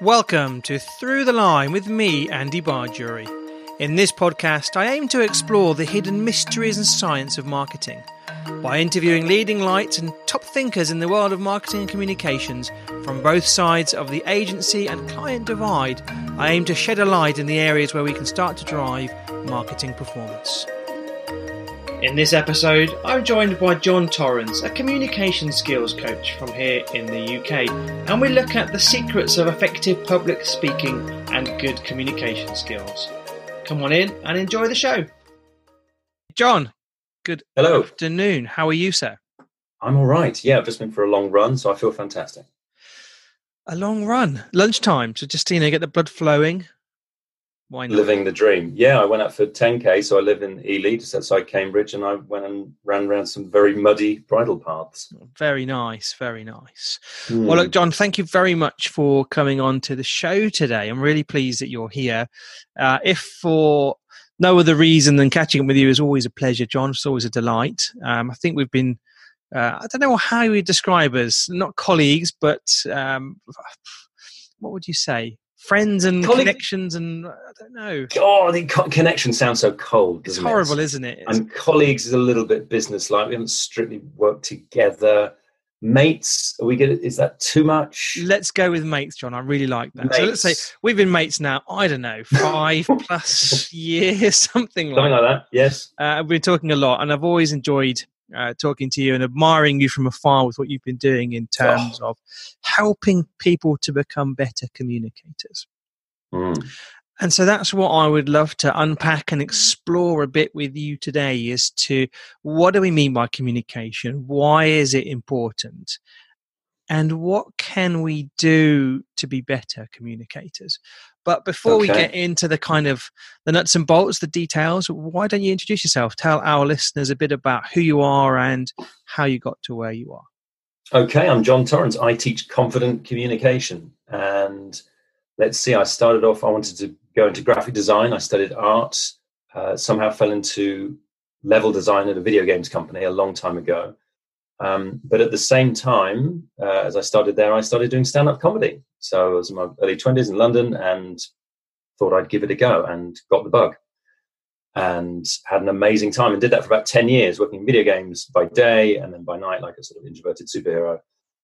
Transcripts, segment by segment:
Welcome to Through the Line with me, Andy Barjury. In this podcast, I aim to explore the hidden mysteries and science of marketing. By interviewing leading lights and top thinkers in the world of marketing and communications from both sides of the agency and client divide, I aim to shed a light in the areas where we can start to drive marketing performance. In this episode, I'm joined by John Torrance, a communication skills coach from here in the UK, and we look at the secrets of effective public speaking and good communication skills. Come on in and enjoy the show. John, good Hello. afternoon. How are you, sir? I'm all right. Yeah, I've just been for a long run, so I feel fantastic. A long run, lunchtime, so just you know, get the blood flowing. Why not? Living the dream. Yeah, I went out for 10k, so I live in Ely, just outside Cambridge, and I went and ran around some very muddy bridle paths. Very nice, very nice. Hmm. Well, look, John, thank you very much for coming on to the show today. I'm really pleased that you're here. Uh, if for no other reason than catching up with you is always a pleasure, John. It's always a delight. Um, I think we've been, uh, I don't know how we describe us, not colleagues, but um, what would you say? Friends and connections, and I don't know. Oh, the co- connection sounds so cold. It's horrible, isn't it? It's- And colleagues is a little bit business-like. We haven't strictly worked together. Mates, are we good? Is that too much? Let's go with mates, John. I really like that. So let's say we've been mates now. I don't know, five plus years, something like. Something like that. Yes. Uh, I've been talking a lot, and I've always enjoyed uh, talking to you and admiring you from afar with what you've been doing in terms of helping people to become better communicators. Mm. And so that's what I would love to unpack and explore a bit with you today as to what do we mean by communication? Why is it important? And what can we do to be better communicators? But before we get into the kind of the nuts and bolts, the details, why don't you introduce yourself? Tell our listeners a bit about who you are and how you got to where you are. Okay, I'm John Torrance. I teach confident communication. And let's see, I started off, I wanted to go into graphic design. I studied art, uh, somehow fell into level design at a video games company a long time ago. Um, but at the same time, uh, as I started there, I started doing stand up comedy. So I was in my early 20s in London and thought I'd give it a go and got the bug and had an amazing time and did that for about 10 years, working in video games by day and then by night, like a sort of introverted superhero,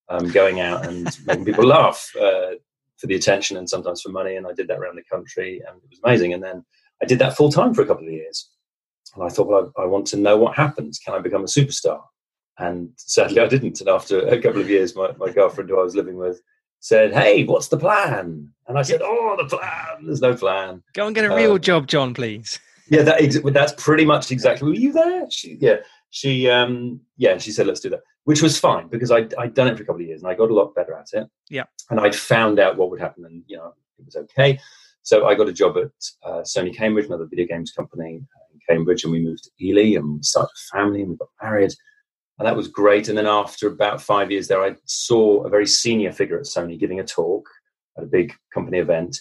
um, going out and making people laugh uh, for the attention and sometimes for money. And I did that around the country and it was amazing. And then I did that full time for a couple of years. And I thought, well, I, I want to know what happens. Can I become a superstar? And sadly, I didn't. And after a couple of years, my, my girlfriend, who I was living with, said, Hey, what's the plan? And I said, Oh, the plan. There's no plan. Go and get a real Um, job, John, please. Yeah, that ex- that's pretty much exactly. Were you there? She, yeah, she, um, yeah, she said, let's do that, which was fine because I I'd done it for a couple of years and I got a lot better at it. Yeah. and I'd found out what would happen, and you know, it was okay. So I got a job at uh, Sony Cambridge, another video games company in Cambridge, and we moved to Ely and we started a family and we got married, and that was great. And then after about five years there, I saw a very senior figure at Sony giving a talk at a big company event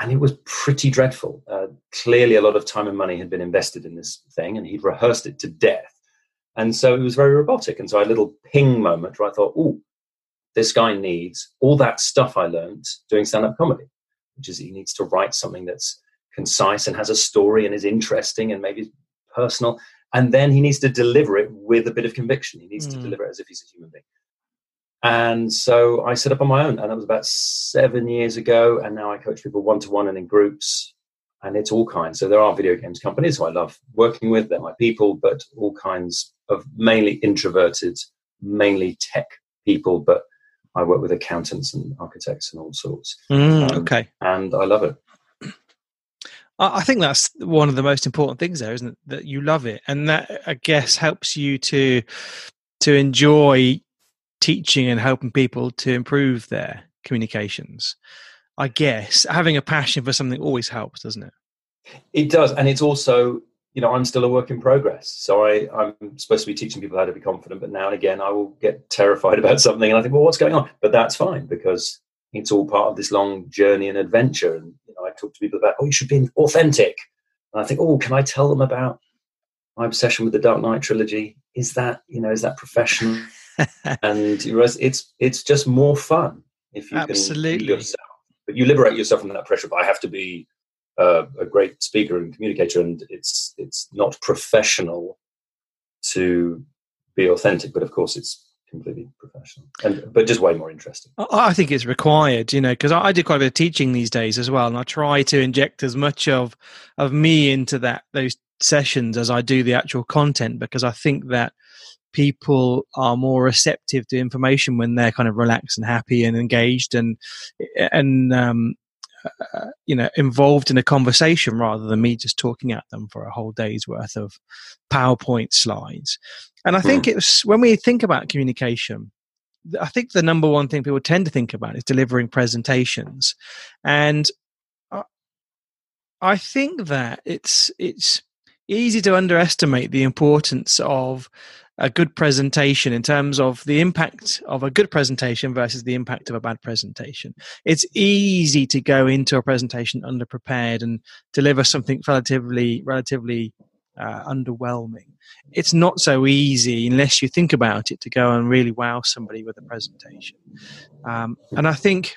and it was pretty dreadful. Uh, clearly, a lot of time and money had been invested in this thing, and he'd rehearsed it to death. And so it was very robotic. And so I had a little ping moment where I thought, oh, this guy needs all that stuff I learned doing stand up comedy, which is he needs to write something that's concise and has a story and is interesting and maybe personal. And then he needs to deliver it with a bit of conviction. He needs to Mm. deliver it as if he's a human being. And so I set up on my own, and that was about seven years ago. And now I coach people one to one and in groups, and it's all kinds. So there are video games companies who I love working with, they're my people, but all kinds of mainly introverted, mainly tech people. But I work with accountants and architects and all sorts, Mm, um, okay. and I love it. I think that's one of the most important things there, isn't it? That you love it, and that I guess helps you to to enjoy teaching and helping people to improve their communications. I guess having a passion for something always helps, doesn't it? It does, and it's also, you know, I'm still a work in progress. So I, I'm supposed to be teaching people how to be confident, but now and again, I will get terrified about something, and I think, well, what's going on? But that's fine because it's all part of this long journey and adventure. And you know, I talk to people about, oh, you should be authentic, and I think, oh, can I tell them about my obsession with the Dark Knight trilogy? Is that, you know, is that professional? and it's it's just more fun if you Absolutely. be yourself but you liberate yourself from that pressure. But I have to be uh, a great speaker and communicator, and it's it's not professional to be authentic. But of course, it's completely professional, and but just way more interesting. I think it's required, you know, because I, I do quite a bit of teaching these days as well, and I try to inject as much of of me into that those sessions as I do the actual content because I think that people are more receptive to information when they're kind of relaxed and happy and engaged and and um, uh, you know involved in a conversation rather than me just talking at them for a whole day's worth of PowerPoint slides. And I think mm. it's when we think about communication, I think the number one thing people tend to think about is delivering presentations, and I think that it's it's easy to underestimate the importance of a good presentation in terms of the impact of a good presentation versus the impact of a bad presentation. It's easy to go into a presentation underprepared and deliver something relatively relatively uh, underwhelming. It's not so easy unless you think about it to go and really wow somebody with a presentation. Um, and I think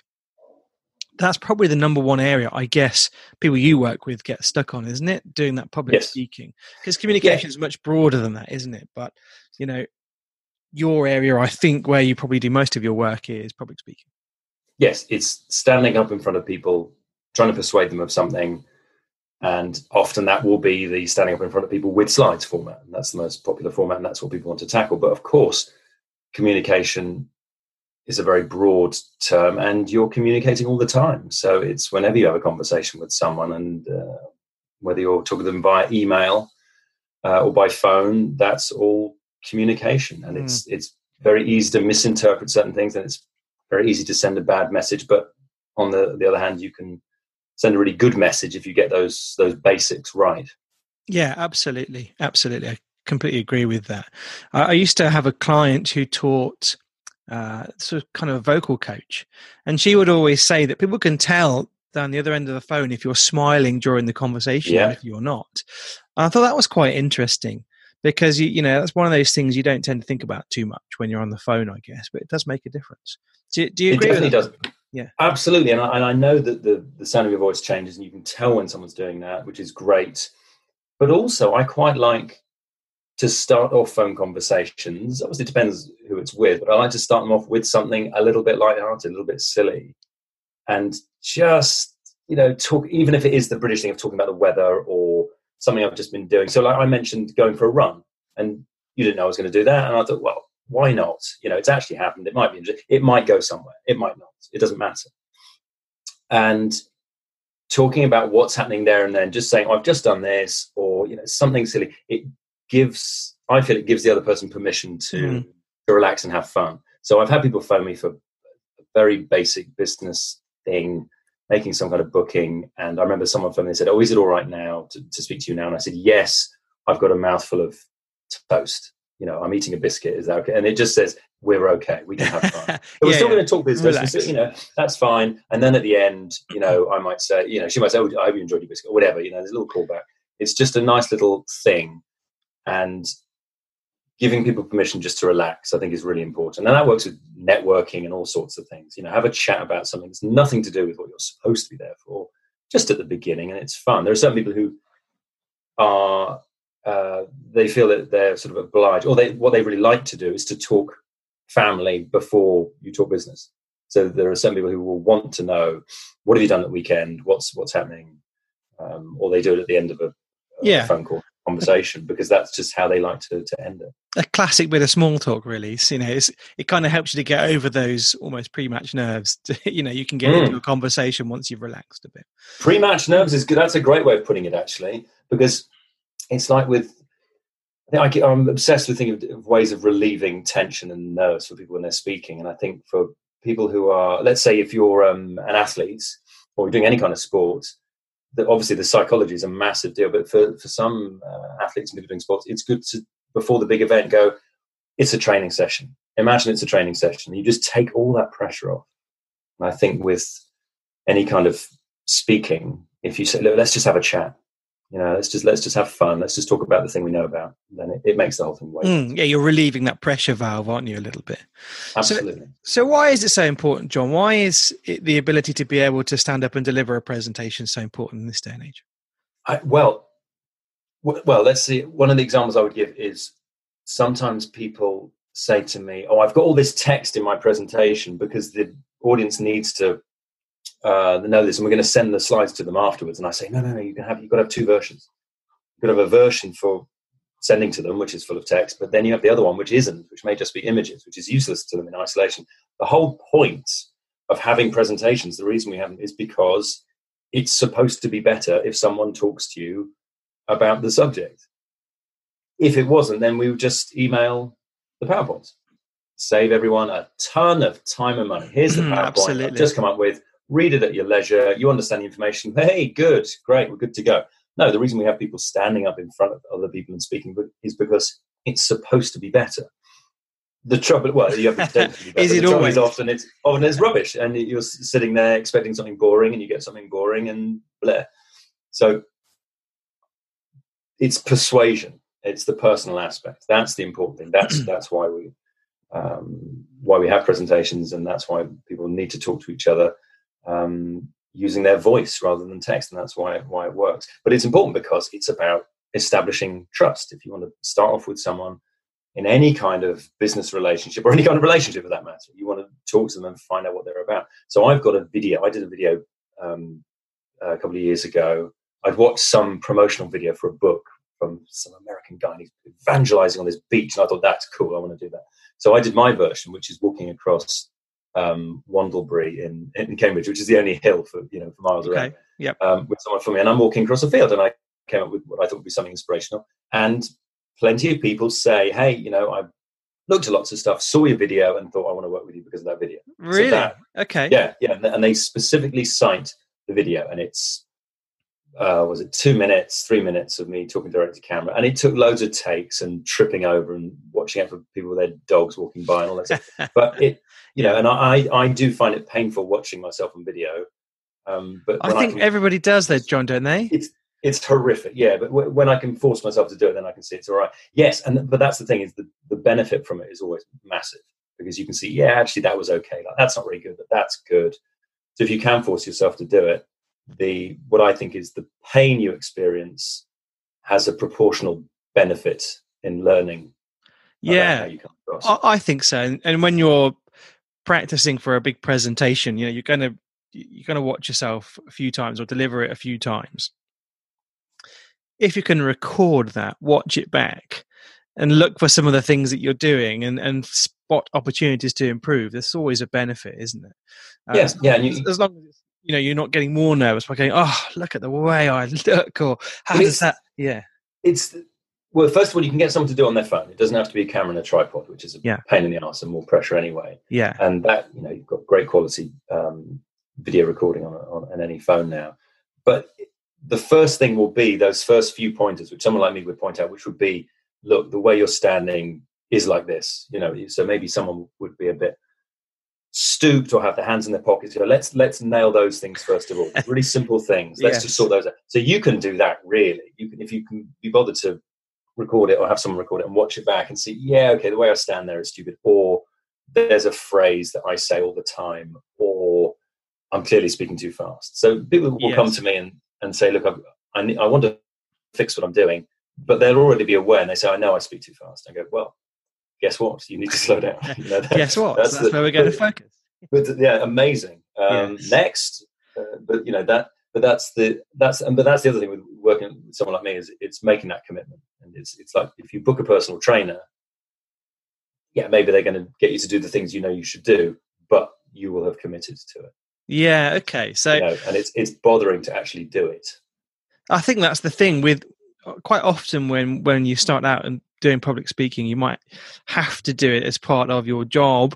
that's probably the number one area I guess people you work with get stuck on, isn't it? Doing that public yes. speaking because communication yeah. is much broader than that, isn't it? But you know, your area, I think, where you probably do most of your work is public speaking. Yes, it's standing up in front of people, trying to persuade them of something, and often that will be the standing up in front of people with slides format, and that's the most popular format, and that's what people want to tackle. But of course, communication is a very broad term and you're communicating all the time. So it's whenever you have a conversation with someone and uh, whether you're talking to them via email uh, or by phone that's all communication. And mm. it's it's very easy to misinterpret certain things and it's very easy to send a bad message. But on the the other hand you can send a really good message if you get those those basics right. Yeah absolutely. Absolutely. I completely agree with that. I used to have a client who taught uh, sort of kind of a vocal coach, and she would always say that people can tell down the other end of the phone if you're smiling during the conversation yeah. if you're not. And I thought that was quite interesting because you you know that's one of those things you don't tend to think about too much when you're on the phone, I guess, but it does make a difference. Do, do you agree? It definitely does. Yeah, absolutely. And I, and I know that the the sound of your voice changes, and you can tell when someone's doing that, which is great. But also, I quite like to start off phone conversations. Obviously, it depends who it's with, but I like to start them off with something a little bit light-hearted, a little bit silly, and just you know talk. Even if it is the British thing of talking about the weather or something I've just been doing. So, like I mentioned, going for a run, and you didn't know I was going to do that, and I thought, well, why not? You know, it's actually happened. It might be. It might go somewhere. It might not. It doesn't matter. And talking about what's happening there and then, just saying, oh, "I've just done this," or you know, something silly. It gives I feel it gives the other person permission to mm. to relax and have fun. So I've had people phone me for a very basic business thing, making some kind of booking, and I remember someone phoned me and said, "Oh, is it all right now to, to speak to you now?" And I said, "Yes, I've got a mouthful of toast. You know, I'm eating a biscuit. Is that okay?" And it just says, "We're okay. We can have fun. But we're still yeah. going to talk business. You know, that's fine." And then at the end, you know, I might say, you know, she might say, "Oh, I hope you enjoyed your biscuit," or whatever. You know, there's a little callback. It's just a nice little thing and giving people permission just to relax i think is really important. And that works with networking and all sorts of things. You know have a chat about something that's nothing to do with what you're supposed to be there for just at the beginning and it's fun. There are certain people who are uh, they feel that they're sort of obliged or they what they really like to do is to talk family before you talk business. So there are some people who will want to know what have you done at the weekend? What's what's happening? Um, or they do it at the end of a, a yeah. phone call conversation because that's just how they like to, to end it. A classic bit of small talk, really. So, you know, it kind of helps you to get over those almost pre-match nerves. To, you know, you can get mm. into a conversation once you've relaxed a bit. Pre-match nerves is good. That's a great way of putting it, actually, because it's like with. I think I, am obsessed with thinking of ways of relieving tension and nerves for people when they're speaking, and I think for people who are, let's say, if you're um, an athlete or you're doing any kind of sport, the, obviously the psychology is a massive deal, but for, for some uh, athletes people doing sports, it's good to, before the big event, go, it's a training session. Imagine it's a training session. You just take all that pressure off. And I think with any kind of speaking, if you say, look, let's just have a chat. You know let's just let's just have fun. Let's just talk about the thing we know about. Then it, it makes the whole thing way mm, yeah you're relieving that pressure valve aren't you a little bit? Absolutely. so, so why is it so important john? Why is the ability to be able to stand up and deliver a presentation so important in this day and age? I, well w- well let's see. One of the examples i would give is sometimes people say to me oh i've got all this text in my presentation because the audience needs to uh, know this, and we're going to send the slides to them afterwards. And I say, no, no, no, you can have you've got to have two versions. You've got to have a version for sending to them, which is full of text, but then you have the other one, which isn't, which may just be images, which is useless to them in isolation. The whole point of having presentations, the reason we haven't, is because it's supposed to be better if someone talks to you about the subject. If it wasn't, then we would just email the PowerPoints. Save everyone a ton of time and money. Here's the PowerPoint I've just come up with read it at your leisure. You understand the information. Hey, good, great, we're good to go. No, the reason we have people standing up in front of other people and speaking is because it's supposed to be better. The trouble, well, you have to be is it always? Is often it's often it's rubbish, and you're sitting there expecting something boring, and you get something boring and blah. So it's persuasion. It's the personal aspect. That's the important thing. That's that's why we um, why we have presentations, and that's why people need to talk to each other um, using their voice rather than text, and that's why why it works. But it's important because it's about establishing trust. If you want to start off with someone in any kind of business relationship or any kind of relationship for that matter, you want to talk to them and find out what they're about. So I've got a video. I did a video um, a couple of years ago. I'd watched some promotional video for a book from some American guy. And he's evangelizing on this beach, and I thought that's cool. I want to do that. So I did my version, which is walking across um, Wandlebury in, in Cambridge, which is the only hill for you know for miles okay. around. Yep. Um, with someone for me, and I'm walking across a field, and I came up with what I thought would be something inspirational. And plenty of people say, "Hey, you know, I looked at lots of stuff, saw your video, and thought I want to work with you because of that video." Really? So that, okay. Yeah, yeah, and they specifically cite the video, and it's uh, was it two minutes, three minutes of me talking direct to camera, and it took loads of takes and tripping over and watching out for people with their dogs walking by and all that stuff. but it, you know, and I, I do find it painful watching myself on video. Um, but I think I can, everybody does that, John, don't they? It's it's horrific, yeah. But w- when I can force myself to do it, then I can see it's all right. Yes, and but that's the thing is the the benefit from it is always massive because you can see, yeah, actually that was okay. Like that's not really good, but that's good. So if you can force yourself to do it, the what I think is the pain you experience has a proportional benefit in learning. Yeah, I, I, think so. And, and, when you're practicing for a big presentation, you know, you're going to you're going to watch yourself a few times or deliver it a few times. If you can record that, watch it back, and look for some of the things that you're doing, and and spot opportunities to improve. There's always a benefit, isn't it? Uh, yes, yeah. You, as long as it's you know you're not getting more nervous by going oh look at the way i look or how does that yeah. it's well first of all you can get someone to do it on their phone. It doesn't have to be a camera and a tripod which is a yeah. pain in the ass and more pressure anyway. Yeah. And that you know you've got great quality um, video recording on, on, on any phone now. But the first thing will be those first few pointers which someone like me would point out which would be look the way you're standing is like this you know so maybe someone would be a bit stooped or have their hands in their pockets. You know, let's let's nail those things first of all. Really simple things. Let's yes. just sort those out. So you can do that really. You can if you can be bothered to record it or have someone record it and watch it back and see, yeah, okay, the way I stand there is stupid. Or there's a phrase that I say all the time, or I'm clearly speaking too fast. So people will yes. come to me and, and say, look, I've, I, I want to fix what I'm doing, but they'll already be aware and they say, I know I speak too fast. I go, well, guess what? You need to slow down. You know, guess what? That's, that's the, where we're going to focus. But, yeah, amazing. Um, yes. Next, uh, but you know that. But that's the that's and but that's the other thing with working with someone like me is it's making that commitment. And it's it's like if you book a personal trainer, yeah, maybe they're going to get you to do the things you know you should do, but you will have committed to it. Yeah. Okay. So you know, and it's it's bothering to actually do it. I think that's the thing with quite often when when you start out and doing public speaking, you might have to do it as part of your job.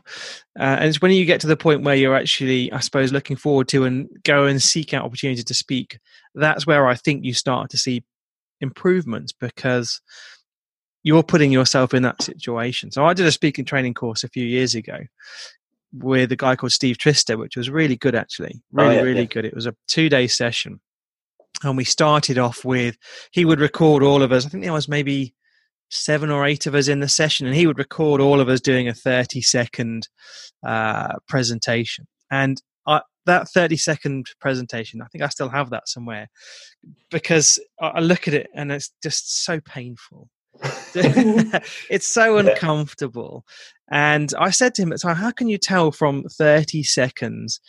Uh, and it's when you get to the point where you're actually, I suppose, looking forward to and go and seek out opportunity to speak. That's where I think you start to see improvements because you're putting yourself in that situation. So I did a speaking training course a few years ago with a guy called Steve Trister, which was really good actually, really, oh, yeah, really yeah. good. It was a two day session. and we started off with he would record all of us. I think there was maybe seven or eight of us in the session, and he would record all of us doing a thirty second uh, presentation. And I, that 30 second presentation, I think I still have that somewhere because I look at it and it's just so painful. it's so uncomfortable. And I said to him at the time, How can you tell from 30 seconds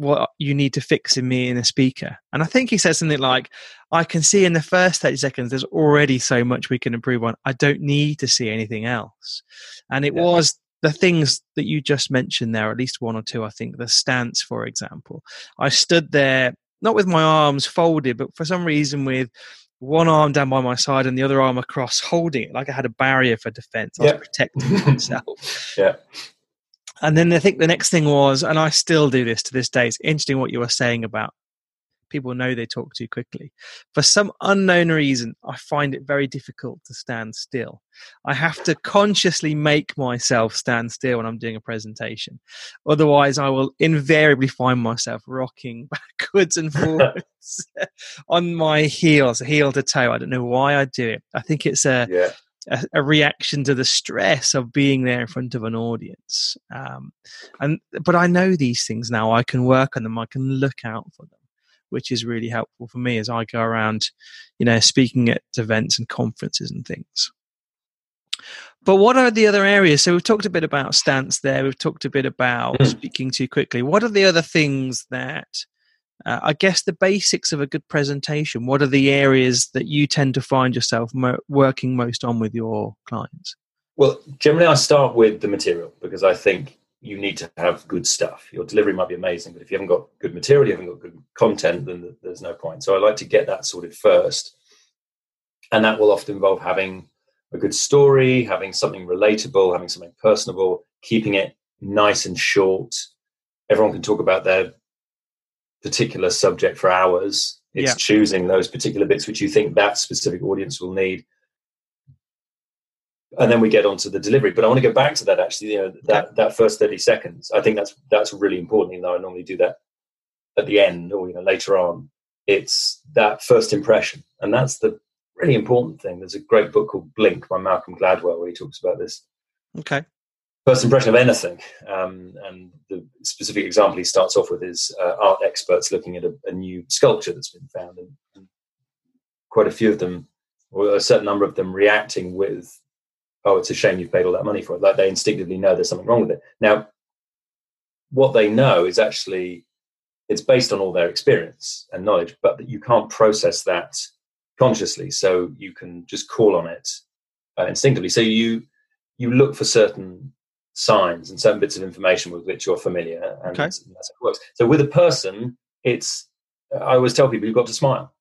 what you need to fix in me in a speaker? And I think he said something like, I can see in the first 30 seconds there's already so much we can improve on. I don't need to see anything else. And it yeah. was the things that you just mentioned there, at least one or two, I think, the stance, for example. I stood there, not with my arms folded, but for some reason with one arm down by my side and the other arm across, holding it like I had a barrier for defense. I was protecting myself. yeah. And then I think the next thing was, and I still do this to this day, it's interesting what you were saying about people know they talk too quickly. For some unknown reason, I find it very difficult to stand still. I have to consciously make myself stand still when I'm doing a presentation. Otherwise, I will invariably find myself rocking backwards and forwards on my heels, heel to toe. I don't know why I do it. I think it's a. Yeah. A, a, reaction to the stress of being there in front of an audience. Um, and but I know these things now. I can work on them. I can look out for them which is really helpful for me as I go around, you know, speaking at events and conferences and things. But what are the other areas? So we've talked a bit about stance there. We've talked a bit about mm. speaking too quickly. What are the other things that, uh, I guess, the basics of a good presentation? What are the areas that you tend to find yourself mo- working most on with your clients? Well, generally, I start with the material because I think you need to have good stuff. Your delivery might be amazing, but if you haven't got good material, you haven't got good content, then there's no point. So I like to get that sorted first. And that will often involve having a good story, having something relatable, having something personable, keeping it nice and short. Everyone can talk about their particular subject for hours. It's yeah. choosing those particular bits which you think that specific audience will need and then we get onto the delivery. But I want to go back to that actually, you know, that, that first 30 seconds. I think that's that's really important, even though I normally do that at the end or you know later on. It's that first impression. And that's the really important thing. There's a great book called Blink by Malcolm Gladwell where he talks about this. Okay. First impression of anything. Um, and the specific example he starts off with is uh, art experts looking at a, a, new sculpture that's been found. And, and quite a few of them, or a certain number of them, reacting with oh, it's a shame you've paid all that money for it. Like they instinctively know there's something wrong with it. Now, what they know is actually it's based on all their experience and knowledge, but you can't process that consciously. So you can just call on it uh, instinctively. So you you look for certain signs and certain bits of information with which you're familiar, and okay. that's, that's how it works. So with a person, it's I always tell people you've got to smile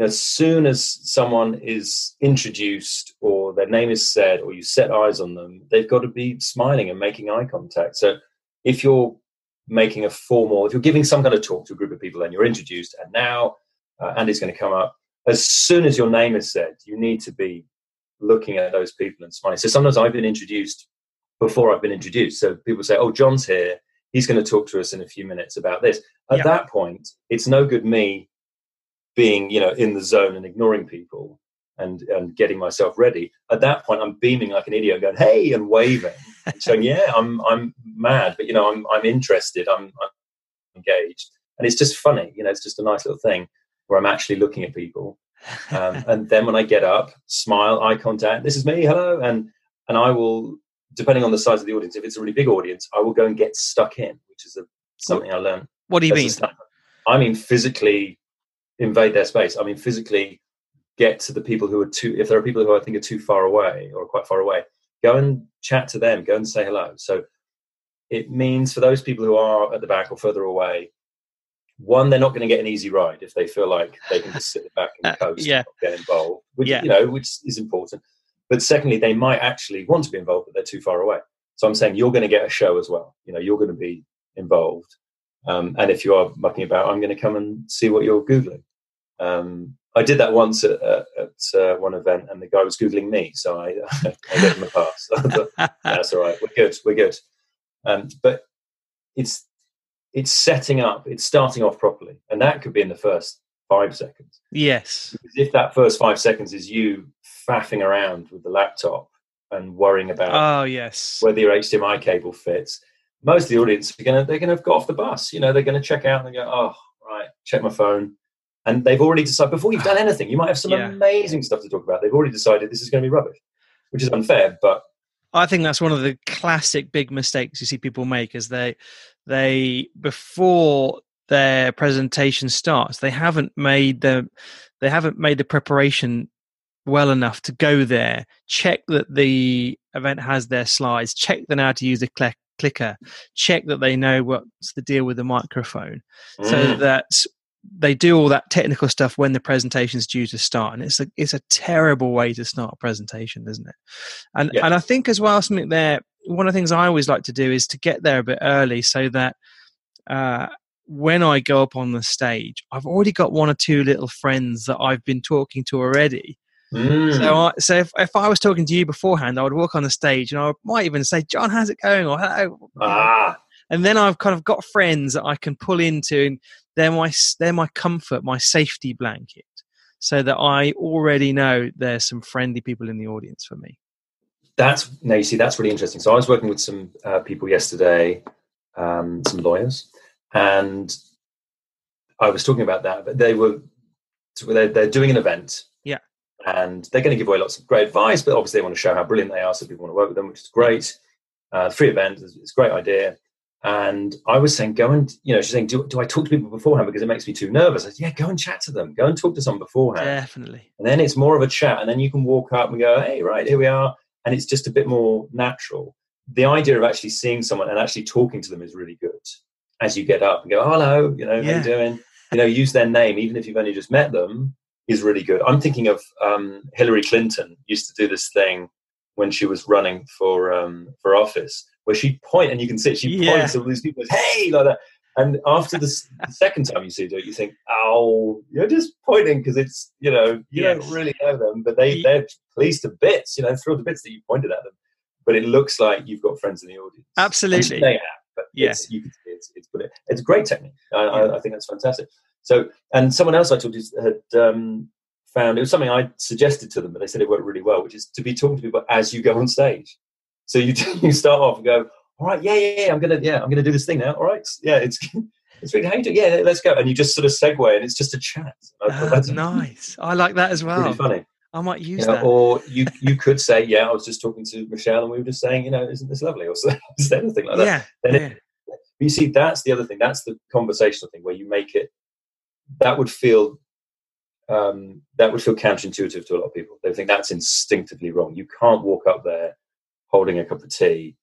as soon as someone is introduced or their name is said or you set eyes on them, they've got to be smiling and making eye contact. So if you're making a formal, if you're giving some kind of talk to a group of people and you're introduced, and now uh, Andy's going to come up, as soon as your name is said, you need to be looking at those people and smiling. So sometimes I've been introduced before I've been introduced. So people say, "Oh, John's here. He's going to talk to us in a few minutes about this." At yeah. that point, it's no good me being you know in the zone and ignoring people and and getting myself ready at that point i'm beaming like an idiot going hey and waving and saying yeah i'm i'm mad but you know i'm i'm interested I'm, I'm engaged and it's just funny you know it's just a nice little thing where i'm actually looking at people um, and then when i get up smile eye contact this is me hello and and i will depending on the size of the audience if it's a really big audience i will go and get stuck in which is a, something i learned what do you mean i mean physically invade their space. I mean, physically get to the people who are too, if there are people who I think are too far away or quite far away, go and chat to them, go and say hello. So it means for those people who are at the back or further away, one, they're not going to get an easy ride if they feel like they can just sit back and uh, coast uh, yeah. and get involved, which, yeah. you know, which is important. But secondly, they might actually want to be involved, but they're too far away. So I'm saying you're going to get a show as well. You know, you're going to be involved. Um, and if you are mucking about, I'm going to come and see what you're Googling. Um, I did that once at, at uh, one event, and the guy was googling me, so I, I gave him a pass. That's all right. We're good. We're good. Um, but it's it's setting up. It's starting off properly, and that could be in the first five seconds. Yes. Because if that first five seconds is you faffing around with the laptop and worrying about Oh yes. whether your HDMI cable fits, most of the audience are gonna they're gonna go off the bus. You know, they're gonna check out and go, oh right, check my phone. And they've already decided before you've done anything, you might have some Yeah. amazing stuff to talk about. They've already decided this is going to be rubbish, which is unfair. But I think that's one of the classic big mistakes you see people make is they they before their presentation starts they haven't made the they haven't made the preparation well enough to go there check that the event has their slides check they know how to use a click, clicker check that they know what's the deal with the microphone so Mm. that they do all that technical stuff when the presentation's due to start and it's a it's a terrible way to start a presentation isn't it and Yeah. and i think as well something there one of the things i always like to do is to get there a bit early so that uh when i go up on the stage i've already got one or two little friends that i've been talking to already Mm. so, I, so if, if I was talking to you beforehand, I would walk on the stage and I might even say, "John, how's it going?" or "Hello," ah, and then I've kind of got friends that I can pull into, and they're my they're my comfort, my safety blanket, so that I already know there's some friendly people in the audience for me. that's no. You see, that's really interesting. So I was working with some uh, people yesterday, um, some lawyers, and I was talking about that. But they were they're, they're doing an event. And they're going to give away lots of great advice. But obviously, they want to show how brilliant they are, so people want to work with them, which is great. Uh, free event, it's a great idea. And I was saying, go and you know, she's saying, do, do I talk to people beforehand because it makes me too nervous? I said, yeah, go and chat to them, go and talk to someone beforehand. Definitely. And then it's more of a chat, and then you can walk up and go, "Hey, right here we are," and it's just a bit more natural. The idea of actually seeing someone and actually talking to them is really good. As you get up and go, "Hello," you know, how Yeah. you doing? You know, use their name, even if you've only just met them, is really good. I'm thinking of um, Hillary Clinton used to do this thing when she was running for um, for office, where she'd point, and you can see it, she Yeah. points to all these people, "Hey," like that. And after the, the second time you see it, you think, "Oh, you're just pointing because it's you know you Yes. don't really know them, but they they're pleased to bits, you know, thrilled to bits that you pointed at them." But it looks like you've got friends in the audience. Absolutely. they have, but Yeah. it's, you can see it's it's. It's a great technique. I, I, I think that's fantastic. So, and someone else I talked to had um, found it was something I suggested to them, but they said it worked really well, which is to be talking to people as you go on stage. So you you start off and go, all right, yeah, yeah, yeah, I'm gonna yeah, I'm gonna do this thing now. All right, yeah, it's it's really how you do, yeah, let's go, and you just sort of segue, and it's just a chat. Ah, that's nice. I like that as well. really funny. I might use You know, that. or you you could say, yeah, I was just talking to Michelle, and we were just saying, you know, isn't this lovely, or so- anything like that. yeah. then it- yeah. But you see, that's the other thing. That's the conversational thing where you make it. That would feel. Um, that would feel counterintuitive to a lot of people. They think that's instinctively wrong. You can't walk up there holding a cup of tea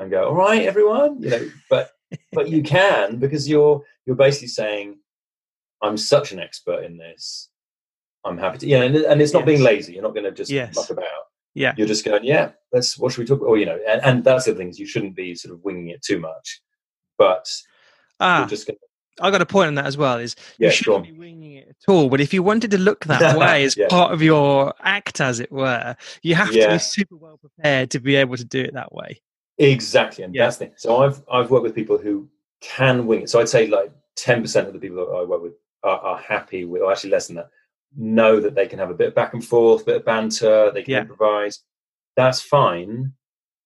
and go, "All right, everyone," you know. But but you can because you're you're basically saying, "I'm such an expert in this. I'm happy to." Yeah, and, and it's not being lazy. You're not going to just Yes. muck about Yeah. you're just going, yeah, let's what should we talk about? Or you know, and, and that's the thing is you shouldn't be sort of winging it too much, but Ah, you're just going. I got a point on that as well. Is Yeah, you shouldn't on. be winging it at all. But if you wanted to look that way as Yeah. part of your act, as it were, you have to be super well prepared to be able to do it that way. Exactly, and Yeah. that's the thing. So I've I've worked with people who can wing it. So I'd say like ten percent of the people that I work with are, are happy with, or actually less than that, know that they can have a bit of back and forth, bit of banter, they can Yeah. improvise. That's fine,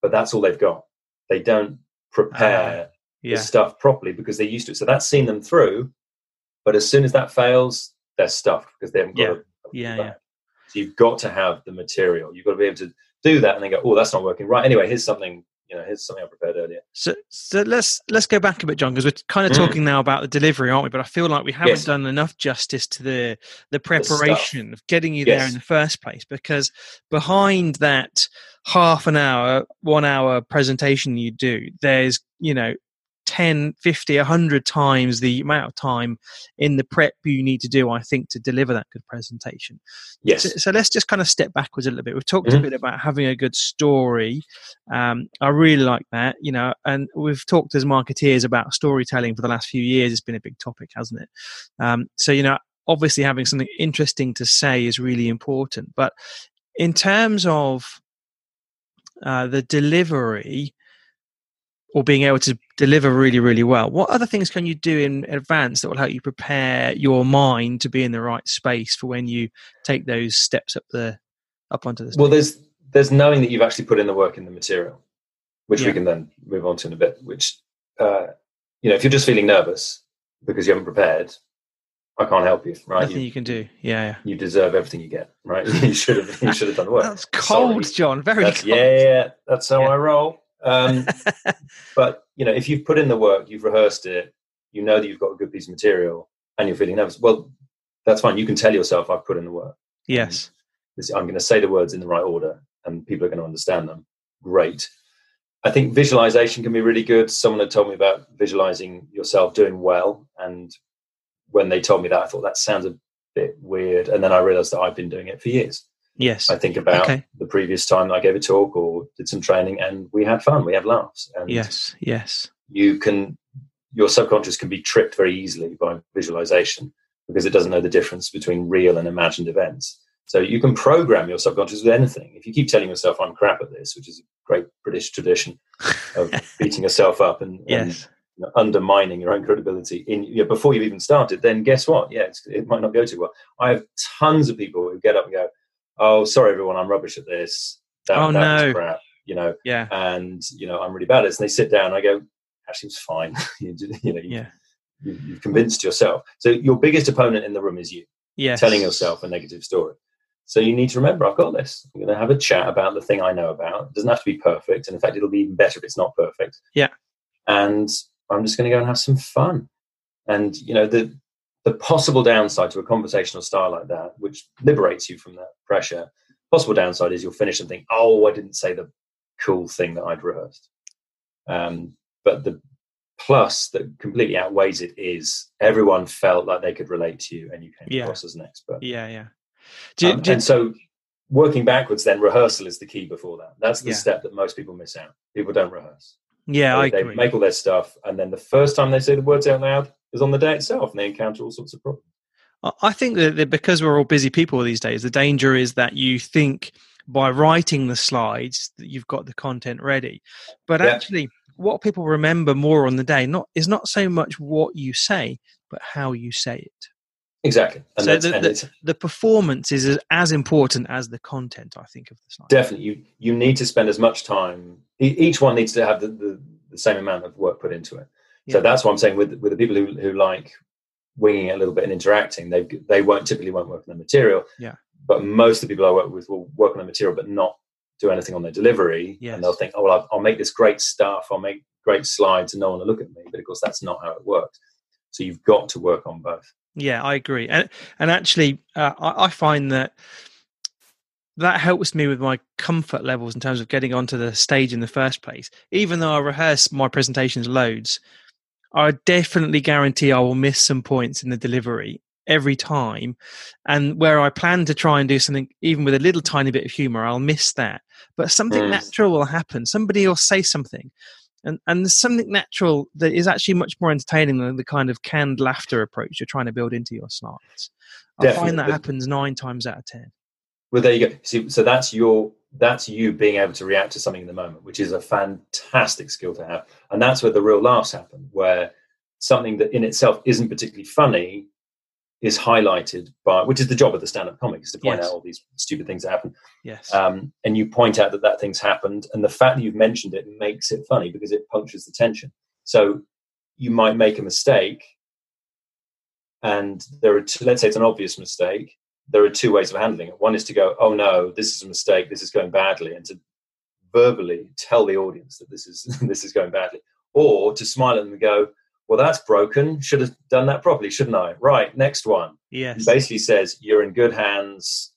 but that's all they've got. They don't ah. prepare the Yeah. stuff properly because they're used to it. So that's seen them through. But as soon as that fails, they're stuffed because they haven't got Yeah. a, Yeah, yeah. So you've got to have the material. You've got to be able to do that and then go, oh, that's not working. Right. Anyway, here's something, you know, here's something I prepared earlier. So, so let's let's go back a bit, John, because we're kind of Mm. talking now about the delivery, aren't we? But I feel like we haven't Yes. done enough justice to the the preparation of getting you there in the first place. Because behind that half an hour, one hour presentation you do, there's you know 10 50 100 times the amount of time in the prep you need to do i think to deliver that good presentation Yes. so, so let's just kind of step backwards a little bit. We've talked a Mhm. bit about having a good story. Um, I really like that, you know, and we've talked as marketeers about storytelling for the last few years. It's been a big topic, hasn't it? Um, so, you know, obviously having something interesting to say is really important. But in terms of uh, the delivery, or being able to deliver really, really well, what other things can you do in advance that will help you prepare your mind to be in the right space for when you take those steps up the up onto the stage? Well, there's there's knowing that you've actually put in the work in the material, which Yeah. we can then move on to in a bit. Which, uh, you know, if you're just feeling nervous because you haven't prepared, I can't help you, right? Nothing You, you can do. Yeah, yeah. you deserve everything you get, right? you should have you should have done the work. That's cold, Sorry. John. Very That's, cold. yeah, yeah, that's how Yeah. I roll. Um, but you know, if you've put in the work, you've rehearsed it, you know that you've got a good piece of material, and you're feeling nervous. Well, that's fine. You can tell yourself, "I've put in the work." Yes. I'm going to say the words in the right order, and people are going to understand them. Great. I think visualization can be really good. Someone had told me about visualizing yourself doing well, and when they told me that, I thought that sounds a bit weird, and then I realized that I've been doing it for years. Yes. I think about Okay. the previous time I gave a talk or did some training, and we had fun. We had laughs, and Yes. Yes. you can your subconscious can be tricked very easily by visualization because it doesn't know the difference between real and imagined events. So you can program your subconscious with anything. If you keep telling yourself I'm crap at this, which is a great British tradition of beating yourself up and, and Yes. you know, undermining your own credibility in you know, before you've even started, then guess what? Yeah, it's, it might not go too well. I have tons of people who get up and go, "Oh, sorry everyone, I'm rubbish at this. That, Oh, that was no. crap." You know, Yeah. and you know I'm really bad at this. And they sit down. and I go, "Actually, it's fine." you, you know, you, Yeah. you, you've convinced yourself. So your biggest opponent in the room is you Yes. telling yourself a negative story. So you need to remember, I've got this. I'm going to have a chat about the thing I know about. It doesn't have to be perfect, and in fact, it'll be even better if it's not perfect. Yeah. And I'm just going to go and have some fun. And you know the the possible downside to a conversational style like that, which liberates you from that pressure, possible downside is you'll finish and think, "Oh, I didn't say the cool thing that I'd rehearsed." Um, but the plus that completely outweighs it is everyone felt like they could relate to you, and you came Yeah. across as an expert. Yeah. Yeah. Do, Um, do- and so working backwards then rehearsal is the key before that that's the Yeah. step that most people miss out people don't rehearse yeah, they, they make all their stuff and then the first time they say the words out loud is on the day itself and they encounter all sorts of problems I- think that because we're all busy people these days, the danger is that you think by writing the slides that you've got the content ready, but Yeah. actually, what people remember more on the day not is not so much what you say, but how you say it. exactly and, So that's, the- the- The performance is as, important as the content. I think of the slide. definitely you you need to spend as much time each one needs to have the, the, the same amount of work put into it so that's what i'm saying with with the people who, who like winging it a little bit and interacting they they won't typically won't work on the material Yeah. but most of the people i work with will work on the material but not do anything on their delivery Yes. and they'll think oh well I'll, I'll make this great stuff i'll make great slides and no one will look at me but of course that's not how it works so you've got to work on both Yeah, I agree, and and actually, uh, I, I find that that helps me with my comfort levels in terms of getting onto the stage in the first place. Even though I rehearse my presentations loads, I definitely guarantee I will miss some points in the delivery every time, and where I plan to try and do something, even with a little tiny bit of humor, I'll miss that. But something Mm. natural will happen. Somebody will say something. And, and there's something natural that is actually much more entertaining than the kind of canned laughter approach you're trying to build into your slides. I Definitely. find that happens nine times out of ten. Well, there you go. See, so that's your that's you being able to react to something in the moment, which is a fantastic skill to have, and that's where the real laughs happen, where something that in itself isn't particularly funny is highlighted by, which is the job of the stand-up comic, is to point Yes. out all these stupid things that happen, Yes. um, and you point out that that thing's happened, and the fact that you've mentioned it makes it funny because it punctures the tension. So you might make a mistake, and there are two, let's say it's an obvious mistake. There are two ways of handling it. One is to go, "Oh no, this is a mistake. This is going badly," and to verbally tell the audience that this is this is going badly, or to smile at them and go, "Well, that's broken. Should have done that properly, shouldn't I?" Right, next one. yes. Basically says, "You're in good hands.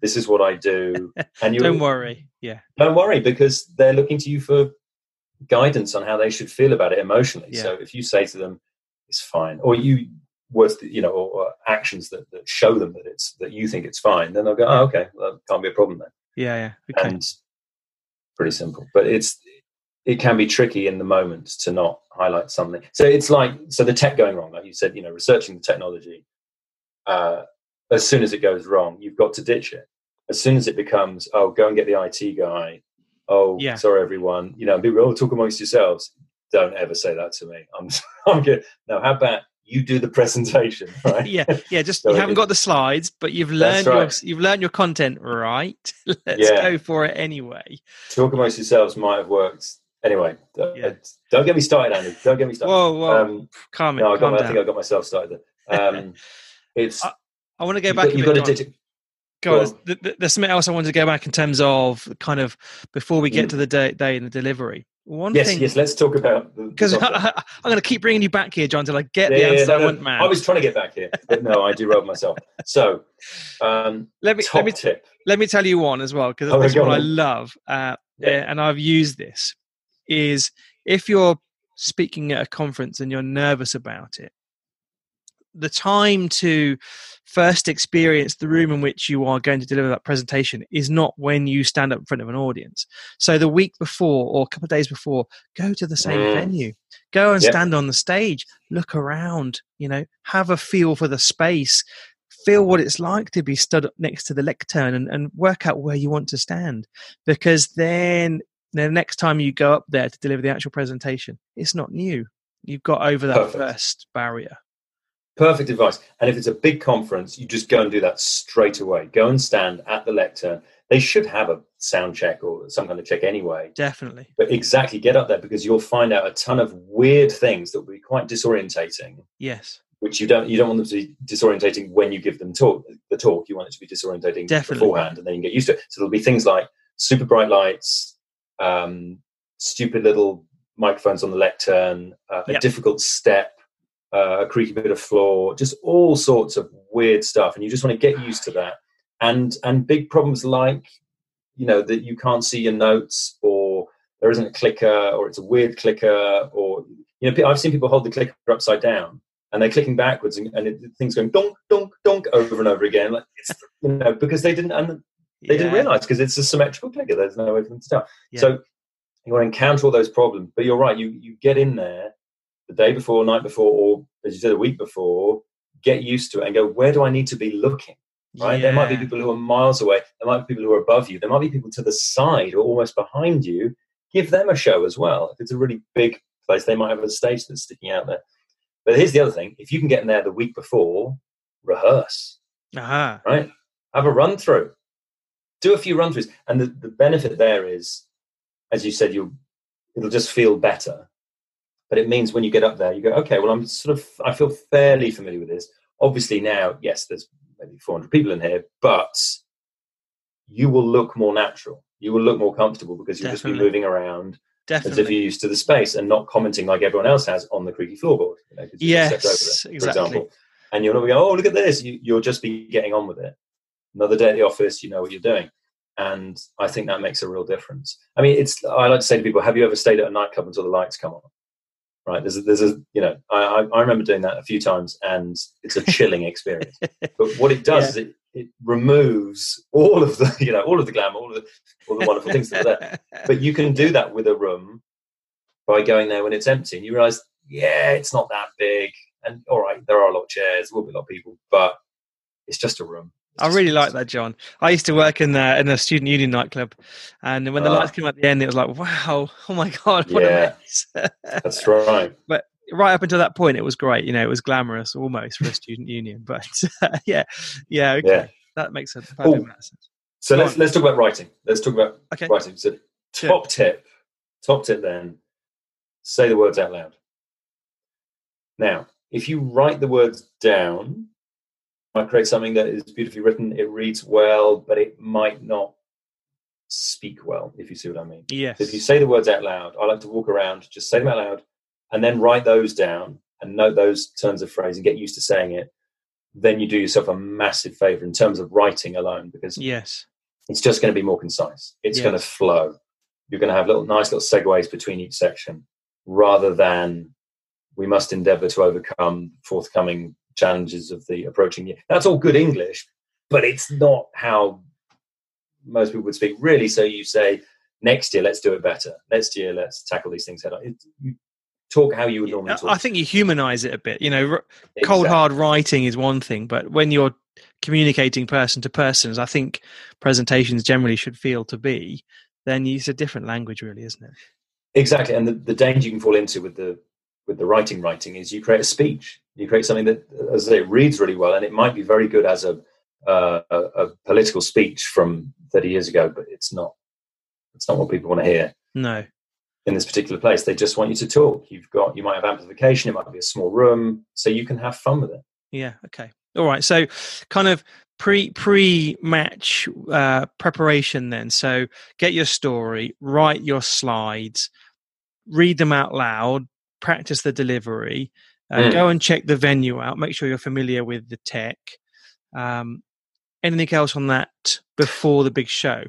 This is what I do," and you Don't worry. Yeah. don't worry because they're looking to you for guidance on how they should feel about it emotionally. Yeah. So if you say to them, "It's fine," or you words that you know, or, or actions that, that show them that it's that you think it's fine, then they'll go, "Oh, okay, well, that can't be a problem then." Yeah. Yeah. Okay. And pretty simple, but it's it can be tricky in the moment to not highlight something. So it's like so the tech going wrong, like you said, you know, researching the technology. Uh, as soon as it goes wrong, you've got to ditch it. As soon as it becomes, oh, go and get the IT guy. Oh, Yeah. sorry, everyone. You know, people, oh, talk amongst yourselves. don't ever say that to me. I'm I'm good. No, how about you do the presentation, right? yeah, yeah. Just So you haven't is- got the slides, but you've learned That's your you've learned your content right. Let's Yeah. go for it anyway. Talk amongst yourselves might have worked. Anyway, don't, Yeah. don't get me started, Andy. Don't get me started. Whoa, whoa, Um, calm it, no, I, my, I down. think I got myself started there. Um, it's I- I want to go you've back. got, you've got to John. dig- Go Go on. on. Th- th- There's something else I wanted to go back in terms of kind of before we get Mm. to the day, day and the delivery. One Yes, thing, yes. Let's talk about because. I'm going to keep bringing you back here, John, till I get Yeah, the yeah, answer no, I want, man. I was trying to get back here, but no, I derailed myself. So, um, let me let me tip. let me tell you one as well because Oh, what I love, uh, Yeah. and I've used this. Is if you're speaking at a conference and you're nervous about it, the time to first experience the room in which you are going to deliver that presentation is not when you stand up in front of an audience. So the week before or a couple of days before, go to the same Mm. venue, go and Yep. stand on the stage, look around, you know, have a feel for the space, feel what it's like to be stood up next to the lectern and, and work out where you want to stand. Because then the next time you go up there to deliver the actual presentation, it's not new. You've got over that Perfect. first barrier. Perfect advice. And if it's a big conference, you just go and do that straight away. Go and stand at the lectern. They should have a sound check or some kind of check anyway. Definitely. But exactly, get up there because you'll find out a ton of weird things that will be quite disorientating. Yes. Which you don't you don't want them to be disorientating when you give them talk the talk. You want it to be disorientating Definitely. beforehand, and then you get used to it. So there'll be things like super bright lights, um, stupid little microphones on the lectern, uh, a difficult step, uh, a creaky bit of floor, just all sorts of weird stuff, and you just want to get used to that. And and big problems like you know that you can't see your notes, or there isn't a clicker, or it's a weird clicker, or you know I've seen people hold the clicker upside down and they're clicking backwards and, and it, things going donk donk donk over and over again. Like it's you know because they didn't and they didn't realize because it's a symmetrical clicker. There's no way for them to tell. Yeah. So you want to encounter all those problems. But you're right. You you get in there the day before, night before, or as you said, a week before. Get used to it and go. Where do I need to be looking? Right. There might be people who are miles away. There might be people who are above you. There might be people to the side or almost behind you. Give them a show as well. If it's a really big place, they might have a stage that's sticking out there. But here's the other thing: if you can get in there the week before, rehearse Aha. right? Have a run through, do a few run throughs, and the, the benefit there is, as you said, you'll it'll just feel better. But it means when you get up there, you go, okay, well, I'm sort of, I feel fairly familiar with this. Obviously, now, yes, there's maybe 400 people in here, but you will look more natural. You will look more comfortable because you'll just be moving around as if you're used to the space and not commenting like everyone else has on the creaky floorboard. You know, 'cause you just over Yes, exactly. For example. And you're not going, oh, look at this. You, you'll just be getting on with it. Another day at the office, you know what you're doing. And I think that makes a real difference. I mean, it's, I like to say to people, have you ever stayed at a nightclub until the lights come on? Right. There's a, there's a, you know, I, I, I remember doing that a few times and it's a chilling experience. But what it does Yeah. is it, it removes all of the, you know, all of the glamour, all of the, all the wonderful things that are there but you can do that with a room by going there when it's empty and you realize yeah it's not that big and all right there are a lot of chairs will be a lot of people but it's just a room I really like that, John. I used to work in the in a student union nightclub, and when the Ah. lights came at the end, it was like, wow, oh my god, what Yeah. a mess. that's right But right up until that point, it was great. You know, it was glamorous almost for a student union. But yeah, yeah, okay. Yeah. that makes a perfect Oh. sense. so Go let's on. let's talk about writing let's talk about Okay, writing so top tip top tip then say the words out loud now if you write the words down I create something that is beautifully written it reads well but it might not speak well if you see what I mean yes, So if you say the words out loud, I like to walk around, just say them out loud, and then write those down and note those turns of phrase and get used to saying it. Then you do yourself a massive favor in terms of writing alone because yes, it's just going to be more concise. It's Yes. going to flow. You're going to have little nice little segues between each section rather than we must endeavor to overcome forthcoming challenges of the approaching year. That's all good English, but it's not how most people would speak really. So you say, next year, let's do it better. Next year, let's tackle these things head on. It, you talk how you would normally talk. I think you humanize it a bit. You know, r- cold hard writing is one thing, but when you're communicating person to person, as I think presentations generally should feel to be, then it's a different language, really, isn't it? exactly and the, the danger you can fall into with the with the writing writing is you create a speech you create something that as I say, it reads really well and it might be very good as a, uh, a, a political speech from 30 years ago but it's not it's not what people want to hear. No. In this particular place they just want you to talk. You've got you might have amplification it might be a small room so you can have fun with it. Yeah okay. All right so kind of pre pre match uh, preparation then. So get your story write your slides read them out loud practice the delivery uh, mm. go and check the venue out. Make sure you're familiar with the tech. Um, anything else on that before the big show?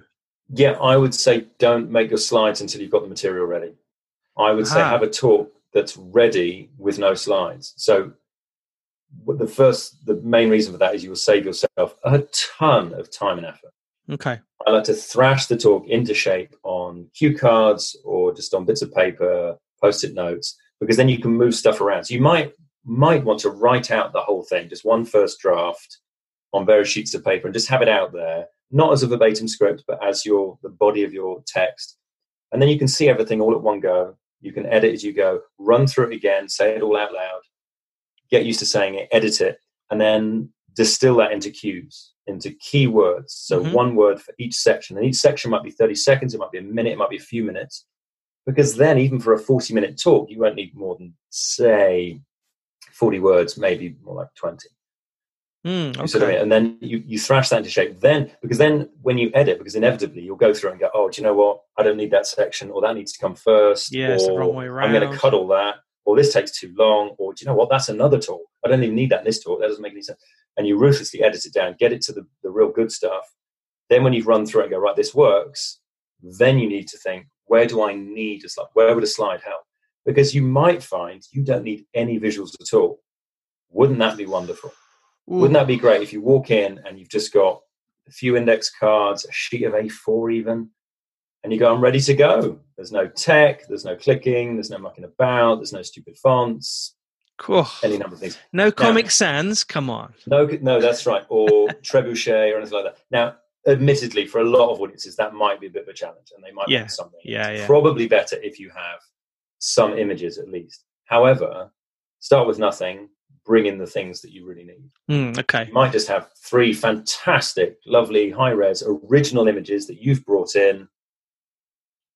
Yeah i would say don't make your slides until you've got the material ready. I would say have a talk that's ready with no slides. So the first, the main reason for that is you will save yourself a ton of time and effort. Okay. I like to thrash the talk into shape on cue cards or just on bits of paper, post-it notes, because then you can move stuff around. So you might might want to write out the whole thing, just one first draft on various sheets of paper, and just have it out there, not as a verbatim script, but as your the body of your text. And then you can see everything all at one go. You can edit as you go, run through it again, say it all out loud, get used to saying it, edit it, and then distill that into cues, into keywords. So mm-hmm. one word for each section. And each section might be 30 seconds, it might be a minute, it might be a few minutes. Because then, even for a 40 minute talk, you won't need more than, say, 40 words, maybe more like 20. Mm, okay. And then you, you thrash that into shape. Then, because then when you edit, because inevitably you'll go through and go, oh, do you know what? I don't need that section, or that needs to come first. Yeah, or the wrong way around. I'm going to cut all that or this takes too long, or do you know what, that's another talk. I don't even need that in this talk. That doesn't make any sense. And you ruthlessly edit it down, get it to the, the real good stuff. Then when you've run through it and go, right, this works, then you need to think, where do I need a slide? Where would a slide help? Because you might find you don't need any visuals at all. Wouldn't that be wonderful? Ooh. Wouldn't that be great if you walk in and you've just got a few index cards, a sheet of A4 even, and you go, I'm ready to go. There's no tech, there's no clicking, there's no mucking about, there's no stupid fonts. Cool. Any number of things. No Comic Sans, come on. No, no, that's right. Or Trebuchet or anything like that. Now, admittedly, for a lot of audiences, that might be a bit of a challenge, and they might yeah. want something. Yeah, it's yeah. Probably better if you have some images at least. However, start with nothing. Bring in the things that you really need. Mm, okay. You might just have three fantastic, lovely, high res, original images that you've brought in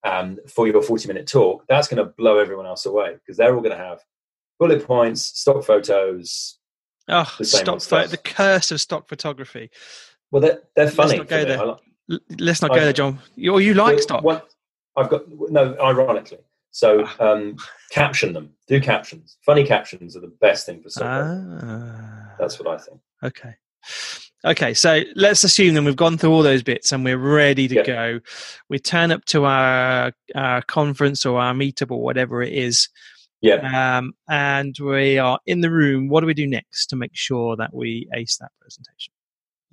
um, for your 40 minute talk, that's going to blow everyone else away because they're all going to have bullet points, stock photos. Oh, the stock photo, the curse of stock photography. Well, they're, they're funny. Let's not go there. Like, Let's not go there, John. You, or you like stock? What, I've got no, ironically. So ah. um, caption them. Do captions. Funny captions are the best thing for stock. Ah. That's what I think. Okay. Okay, so let's assume then we've gone through all those bits and we're ready to go. We turn up to our, our conference or our meetup or whatever it is. Yeah. Um, and we are in the room. What do we do next to make sure that we ace that presentation?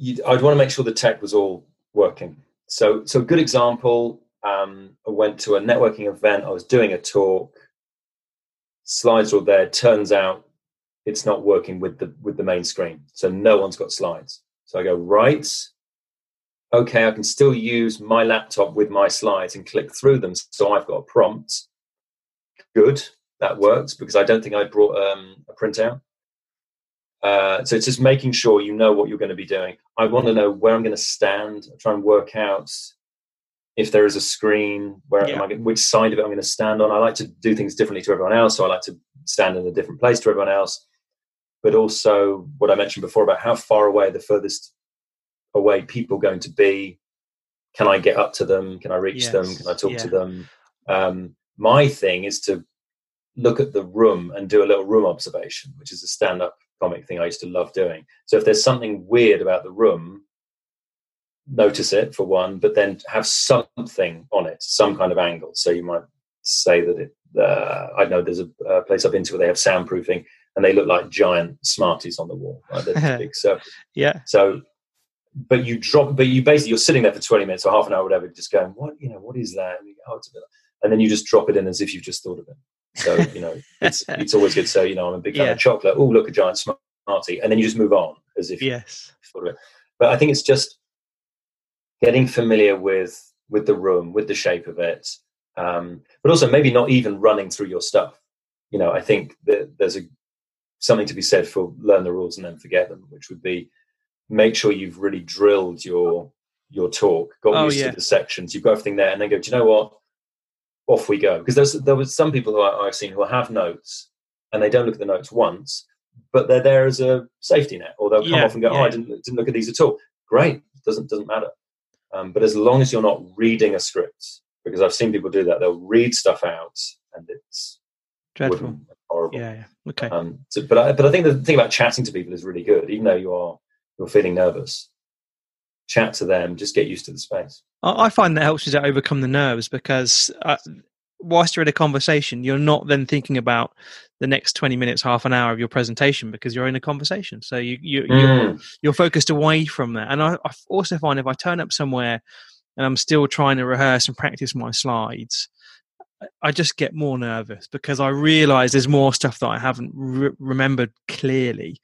You'd, I'd want to make sure the tech was all working. So, so a good example. Um, I went to a networking event. I was doing a talk. Slides were there. Turns out it's not working with the with the main screen, so no one's got slides. So I go, right, okay, I can still use my laptop with my slides and click through them. So I've got a prompt. Good, that works because I don't think I brought um, a printout. Uh, so it's just making sure you know what you're going to be doing. I want to know where I'm going to stand. I try and work out if there is a screen, where yeah. am I, which side of it I'm going to stand on. I like to do things differently to everyone else, so I like to stand in a different place to everyone else but also what I mentioned before about how far away the furthest away people going to be. Can I get up to them? Can I reach yes. them? Can I talk yeah. to them? Um, my thing is to look at the room and do a little room observation, which is a stand up comic thing I used to love doing. So if there's something weird about the room, notice it for one, but then have something on it, some kind of angle. So you might say that it, uh, I know there's a, a, place I've been to where they have soundproofing and they look like giant Smarties on the wall. Right? Big. So yeah. So, but you drop, but you basically you're sitting there for twenty minutes or half an hour, or whatever, just going, what you know, what is that? And, go, oh, and then you just drop it in as if you've just thought of it. So you know, it's it's always good to say, you know, I'm a big fan yeah. of chocolate. Oh, look, a giant Smartie, and then you just move on as if yes. thought of it. But I think it's just getting familiar with with the room, with the shape of it, Um, but also maybe not even running through your stuff. You know, I think that there's a something to be said for learn the rules and then forget them, which would be make sure you've really drilled your your talk, got oh, used yeah. to the sections, you've got everything there, and then go, do you know what? Off we go. Because there's there was some people who I, have seen who have notes and they don't look at the notes once, but they're there as a safety net, or they'll come yeah, off and go, yeah. "Oh, I didn't, didn't look at these at all." Great, doesn't doesn't matter. Um, but as long as you're not reading a script, because I've seen people do that, they'll read stuff out, and it's dreadful, horrible. Yeah, yeah. okay. Um, so, but I, but I think the thing about chatting to people is really good, even though you are you're feeling nervous. Chat to them, just get used to the space. I find that helps you to overcome the nerves because uh, whilst you're in a conversation, you're not then thinking about the next 20 minutes, half an hour of your presentation because you're in a conversation. So you, you, mm. you're, you're, focused away from that. And I, I, also find if I turn up somewhere and I'm still trying to rehearse and practice my slides, I just get more nervous because I realize there's more stuff that I haven't re- remembered clearly.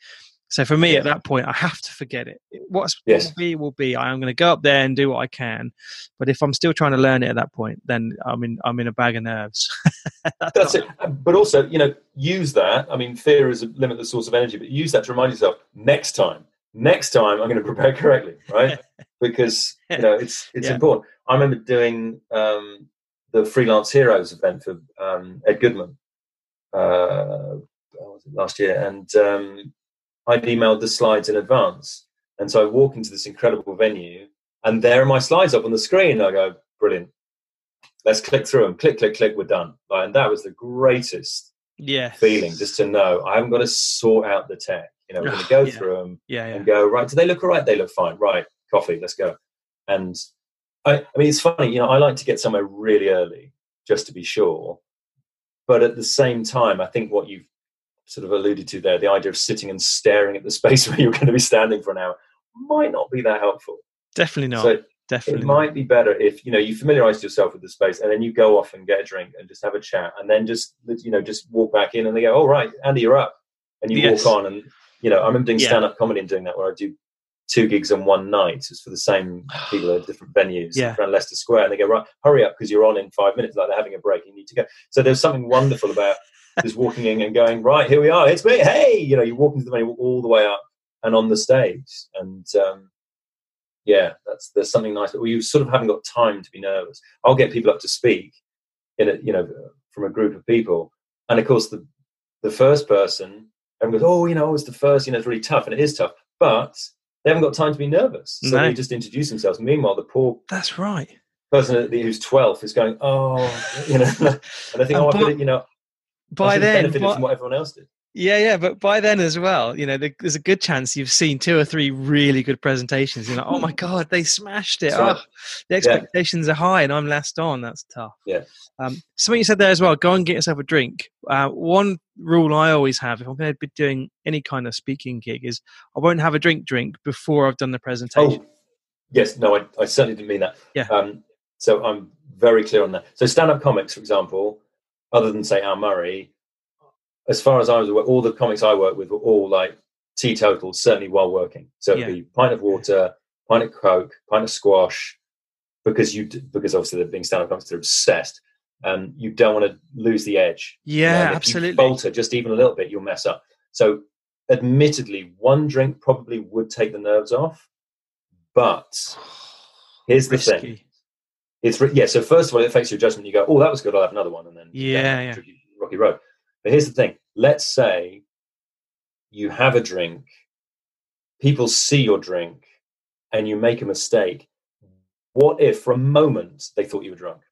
So for me, yeah. at that point, I have to forget it. What's yes. what will be will be. I am going to go up there and do what I can. But if I'm still trying to learn it at that point, then I'm in I'm in a bag of nerves. That's, That's it. But also, you know, use that. I mean, fear is a limitless source of energy, but use that to remind yourself next time. Next time, I'm going to prepare correctly, right? because you know it's it's yeah. important. I remember doing um, the Freelance Heroes event for um, Ed Goodman uh, last year, and um, I'd emailed the slides in advance. And so I walk into this incredible venue, and there are my slides up on the screen. I go, brilliant. Let's click through them. Click, click, click. We're done. and that was the greatest yeah. feeling, just to know I haven't got to sort out the tech. You know, we're going to go yeah. through them yeah, yeah. and go, right, do they look all right? They look fine. Right, coffee, let's go. And I, I mean, it's funny, you know, I like to get somewhere really early just to be sure. But at the same time, I think what you've sort of alluded to there, the idea of sitting and staring at the space where you're going to be standing for an hour might not be that helpful. Definitely not. So Definitely. It might be better if you know you familiarize yourself with the space and then you go off and get a drink and just have a chat and then just you know just walk back in and they go, "All oh, right, Andy, you're up," and you yes. walk on and you know I remember doing stand up comedy and doing that where I do two gigs in one night. It's for the same people at different venues yeah. around Leicester Square, and they go, "Right, hurry up because you're on in five minutes." Like they're having a break, you need to go. So there's something wonderful about just walking in and going, right, here we are, it's me, hey, you know, you walk into the venue all the way up and on the stage. And um, yeah, that's there's something nice. But you sort of haven't got time to be nervous. I'll get people up to speak in a, you know, from a group of people. And of course, the the first person, everyone goes, oh, you know, it's the first, you know, it's really tough. And it is tough. But they haven't got time to be nervous. So no. they just introduce themselves. Meanwhile, the poor That's right. Person who's 12 is going, oh, you know, and I think, oh, I feel it, you know, by then benefited from what everyone else did. Yeah, yeah, but by then as well, you know, there's a good chance you've seen two or three really good presentations. You're like, oh my god, they smashed it! Oh, the expectations yeah. are high, and I'm last on. That's tough. Yeah. Um, something you said there as well. Go and get yourself a drink. Uh, one rule I always have if I'm going to be doing any kind of speaking gig is I won't have a drink drink before I've done the presentation. Oh, yes, no, I, I certainly didn't mean that. Yeah. Um, so I'm very clear on that. So stand-up comics, for example, other than say Al Murray, as far as I was aware, all the comics I worked with were all like teetotals, certainly while working. So it'd yeah. be pint of water, pint of coke, pint of squash, because you because obviously they're being stand-up comics, they're obsessed. Um, you don't want to lose the edge. Yeah, absolutely. You falter just even a little bit, you'll mess up. So, admittedly, one drink probably would take the nerves off. But here's the Risky. thing: it's yeah. So first of all, it affects your judgment. You go, "Oh, that was good. I'll have another one," and then yeah, yeah. rocky road. But here's the thing: let's say you have a drink, people see your drink, and you make a mistake. What if, for a moment, they thought you were drunk?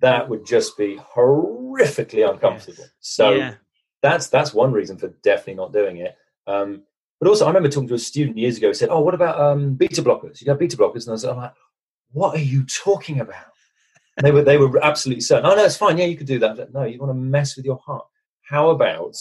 That would just be horrifically uncomfortable. Yes. So yeah. that's that's one reason for definitely not doing it. Um, but also, I remember talking to a student years ago who said, "Oh, what about um, beta blockers? You got beta blockers?" And I was like, what are you talking about? they were they were absolutely certain. Oh no, it's fine. Yeah, you could do that. No, you want to mess with your heart. How about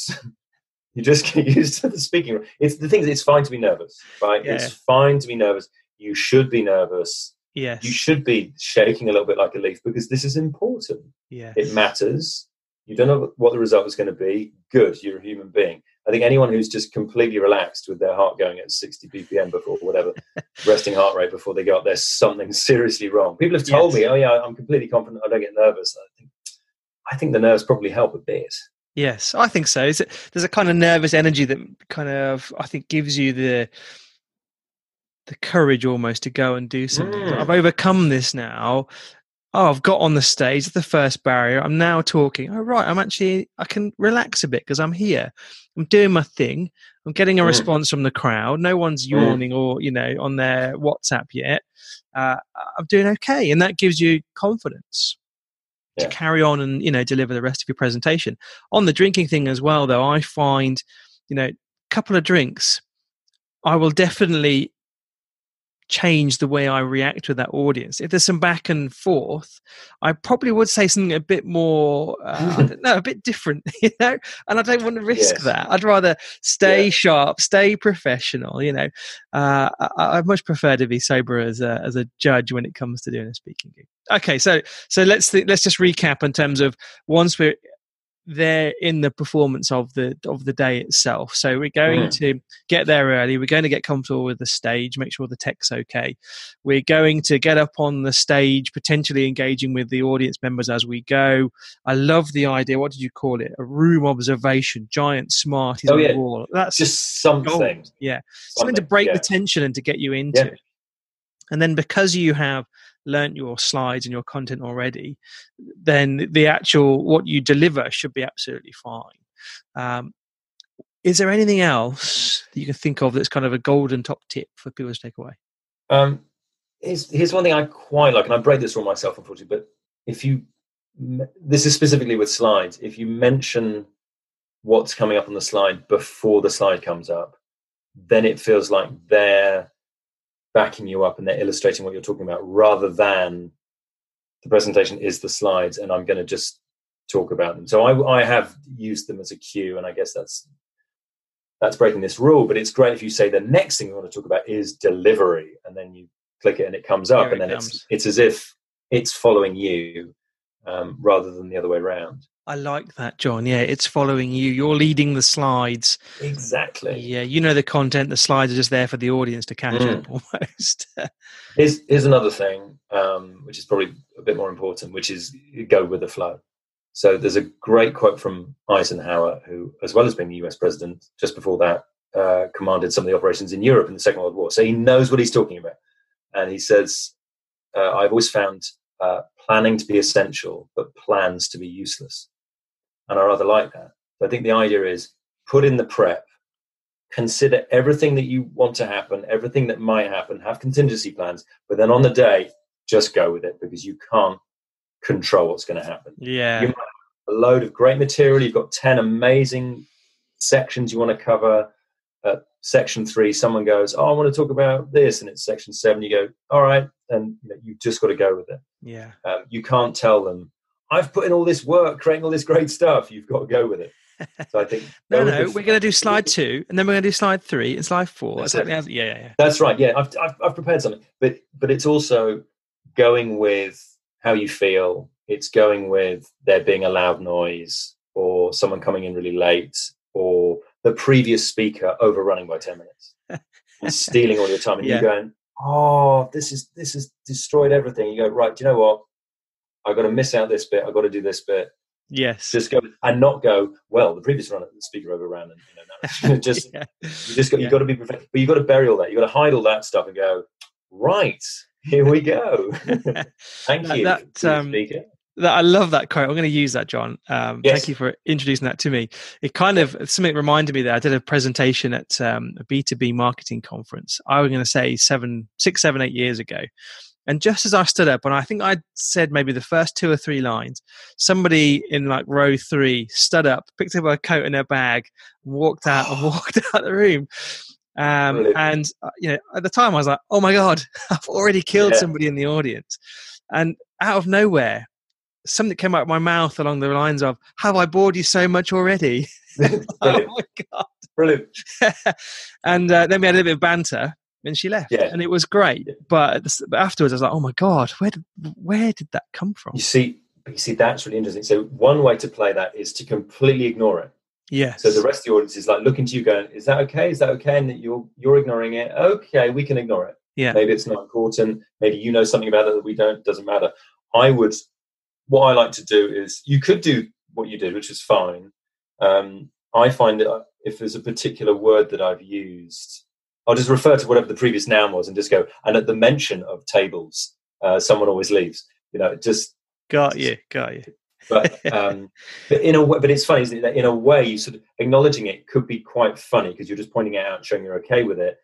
you just get used to the speaking? It's the thing. It's fine to be nervous, right? Yeah. It's fine to be nervous. You should be nervous. Yes. You should be shaking a little bit like a leaf because this is important. Yeah. It matters. You don't know what the result is going to be. Good. You're a human being. I think anyone who's just completely relaxed with their heart going at 60 BPM before whatever resting heart rate before they go up, there's something seriously wrong. People have told yes. me, "Oh yeah, I'm completely confident. I don't get nervous." I think, I think the nerves probably help a bit. Yes, I think so. There's a kind of nervous energy that kind of I think gives you the the courage almost to go and do something. Mm. I've overcome this now. Oh, I've got on the stage, the first barrier. I'm now talking. Oh, right. I'm actually, I can relax a bit because I'm here. I'm doing my thing. I'm getting a mm. response from the crowd. No one's mm. yawning or, you know, on their WhatsApp yet. Uh, I'm doing okay. And that gives you confidence yeah. to carry on and, you know, deliver the rest of your presentation. On the drinking thing as well, though, I find, you know, a couple of drinks, I will definitely change the way I react with that audience. If there's some back and forth, I probably would say something a bit more, uh, no, a bit different, you know. And I don't want to risk yes. that. I'd rather stay yeah. sharp, stay professional. You know, uh, I, I much prefer to be sober as a as a judge when it comes to doing a speaking gig. Okay, so so let's th- let's just recap in terms of once we're there in the performance of the of the day itself. So we're going mm. to get there early. We're going to get comfortable with the stage, make sure the tech's okay. We're going to get up on the stage, potentially engaging with the audience members as we go. I love the idea. What did you call it? A room observation, giant smarties oh, yeah. That's just something. Gold. Yeah, something, something to break yeah. the tension and to get you into. Yeah. And then because you have learnt your slides and your content already, then the actual what you deliver should be absolutely fine. Um, is there anything else that you can think of that's kind of a golden top tip for people to take away? Um, here's, here's one thing I quite like, and I break this rule myself, unfortunately. But if you, this is specifically with slides, if you mention what's coming up on the slide before the slide comes up, then it feels like they're backing you up and they're illustrating what you're talking about rather than the presentation is the slides and I'm going to just talk about them. So I, I have used them as a cue, and I guess that's that's breaking this rule. But it's great if you say the next thing you want to talk about is delivery, and then you click it and it comes up, and then it's it's as if it's following you um, rather than the other way around. I like that, John. Yeah, it's following you. You're leading the slides. Exactly. Yeah, you know the content. The slides are just there for the audience to catch mm. up almost. here's, here's another thing, um, which is probably a bit more important, which is go with the flow. So there's a great quote from Eisenhower, who, as well as being the US president, just before that, uh, commanded some of the operations in Europe in the Second World War. So he knows what he's talking about. And he says, uh, I've always found uh, planning to be essential, but plans to be useless and I rather like that. I think the idea is put in the prep, consider everything that you want to happen, everything that might happen, have contingency plans, but then on the day, just go with it because you can't control what's going to happen. Yeah. You might have a load of great material, you've got 10 amazing sections you want to cover. At section three, someone goes, Oh, I want to talk about this, and it's section seven. You go, All right, and you know, you've just got to go with it. Yeah. Um, you can't tell them, I've put in all this work creating all this great stuff. You've got to go with it. So I think no, no, we're going to do slide two, and then we're going to do slide three and slide four. That's yeah, yeah, yeah. That's right. Yeah, I've, I've, I've prepared something, but but it's also going with how you feel. It's going with there being a loud noise, or someone coming in really late, or the previous speaker overrunning by ten minutes, and stealing all your time, and yeah. you going, oh, this is this has destroyed everything. You go right. Do you know what? I've got to miss out this bit. I've got to do this bit. Yes. Just go and not go. Well, the previous run, the speaker overran, and you know, just yeah. you just got yeah. you got to be perfect, but you've got to bury all that. You've got to hide all that stuff and go. Right, here we go. Thank that, you, that, um, speaker. That, I love that quote. I'm going to use that, John. Um, yes. Thank you for introducing that to me. It kind of something reminded me that I did a presentation at um, a B2B marketing conference. I was going to say seven, six, seven, eight years ago, and just as I stood up, and I think I said maybe the first two or three lines, somebody in like row three stood up, picked up a coat and a bag, walked out and walked out of the room. Um, and uh, you know, at the time, I was like, "Oh my god, I've already killed yeah. somebody in the audience!" And out of nowhere, something came out of my mouth along the lines of, "Have I bored you so much already?" oh my god, brilliant! and uh, then we had a little bit of banter, and she left yeah. and it was great but afterwards i was like oh my god where did where did that come from you see you see that's really interesting so one way to play that is to completely ignore it yeah So the rest of the audience is like looking to you, going, "Is that okay? Is that okay?" And that you're you're ignoring it. Okay, we can ignore it. Yeah. Maybe it's not important. Maybe you know something about it that we don't. Doesn't matter. I would. What I like to do is you could do what you did, which is fine. Um, I find that if there's a particular word that I've used, I'll just refer to whatever the previous noun was and just go. And at the mention of tables, uh, someone always leaves. You know, just got you, got you. but um, but in a way, but it's funny, isn't it? That in a way, you sort of acknowledging it could be quite funny because you're just pointing it out and showing you're okay with it.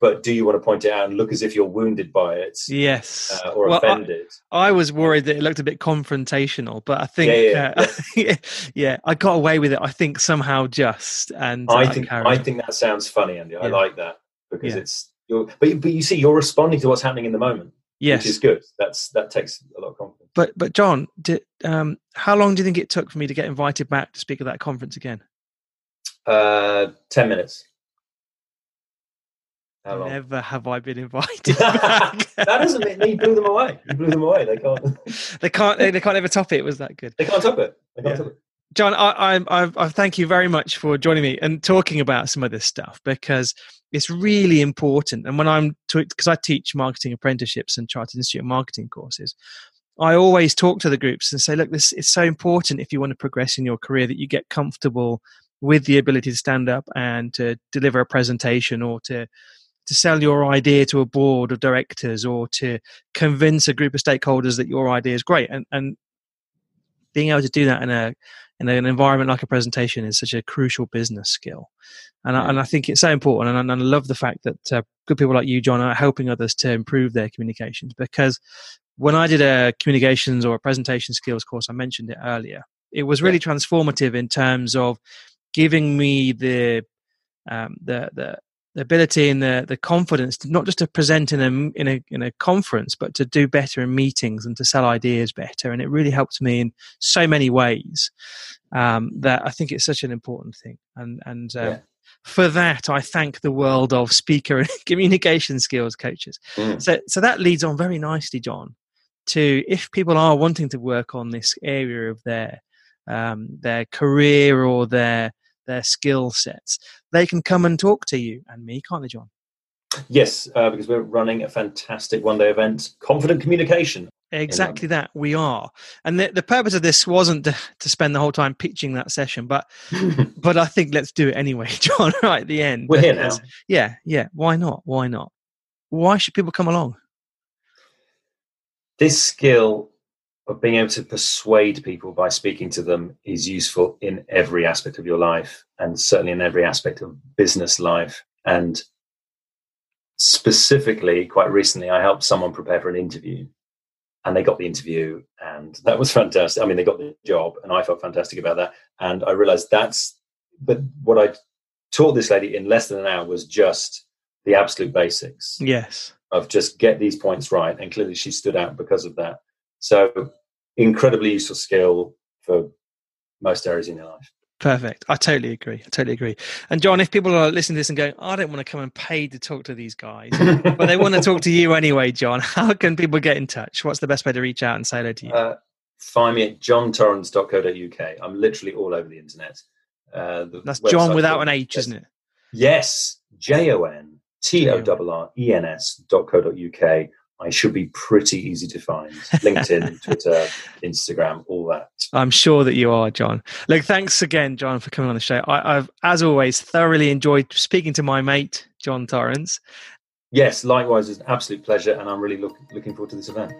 But do you want to point it out and look as if you're wounded by it? Yes. Uh, or Well, offended? I was worried that it looked a bit confrontational, but I think, Yeah, uh, yeah, yeah, I got away with it. I think somehow just, and I think carried I think that sounds funny, Andy. I like that because Yeah. it's you're, but but you see, you're responding to what's happening in the moment, yes, which is good. That's that takes a lot of confidence. but but John, did, um, how long do you think it took for me to get invited back to speak at that conference again? Uh, Ten minutes. How long? Never have I been invited back. that doesn't mean you blew them away. You blew them away. They can't. they can't. They, they can't ever top it. It was that good. They can't top it. They can't Yeah. top it. John, I, I, I, thank you very much for joining me and talking about some of this stuff because it's really important. And when I'm because I teach marketing apprenticeships and Chartered Institute marketing courses, I always talk to the groups and say, look, this is so important if you want to progress in your career that you get comfortable with the ability to stand up and to deliver a presentation or to to sell your idea to a board of directors or to convince a group of stakeholders that your idea is great and and being able to do that in a in an environment like a presentation is such a crucial business skill. And I, and I think it's so important and I, and I love the fact that uh, good people like you John are helping others to improve their communications because when I did a communications or a presentation skills course I mentioned it earlier it was really transformative in terms of giving me the um, the the the ability and the the confidence to not just to present in a in a in a conference, but to do better in meetings and to sell ideas better. And it really helped me in so many ways um, that I think it's such an important thing. And and uh, Yeah. for that, I thank the world of speaker and communication skills coaches. Mm. So so that leads on very nicely, John, to if people are wanting to work on this area of their um, their career or their their skill sets, they can come and talk to you and me, can't they, John? Yes, uh, because we're running a fantastic one-day event, Confident Communication. Exactly that we are, and the, the purpose of this wasn't to, to spend the whole time pitching that session, but but I think let's do it anyway, John. Right at the end, we're here now. Yeah, yeah. Why not? Why not? Why should people come along? This skill of being able to persuade people by speaking to them is useful in every aspect of your life, and certainly in every aspect of business life. And specifically, quite recently, I helped someone prepare for an interview, and they got the interview, and that was fantastic. I mean, they got the job, and I felt fantastic about that. And I realized that's, but what I taught this lady in less than an hour was just the absolute basics Yes. of just get these points right. And clearly she stood out because of that. So incredibly useful skill for most areas in your life. Perfect. I totally agree. I totally agree. And John, if people are listening to this and going, I don't want to come and pay to talk to these guys, but they want to talk to you anyway, John, how can people get in touch? What's the best way to reach out and say hello to you? uh, find me at jontorrens.co.uk. I'm literally all over the internet. Uh, the That's John without an H, isn't it? Yes, J O N T O R R E N S dot co dot UK. I should be pretty easy to find. LinkedIn, Twitter, Instagram, all that. I'm sure that you are, John. Look, thanks again, John, for coming on the show. I, I've, as always, thoroughly enjoyed speaking to my mate, Jon Torrens. Yes, likewise, it's an absolute pleasure, and I'm really look, looking forward to this event.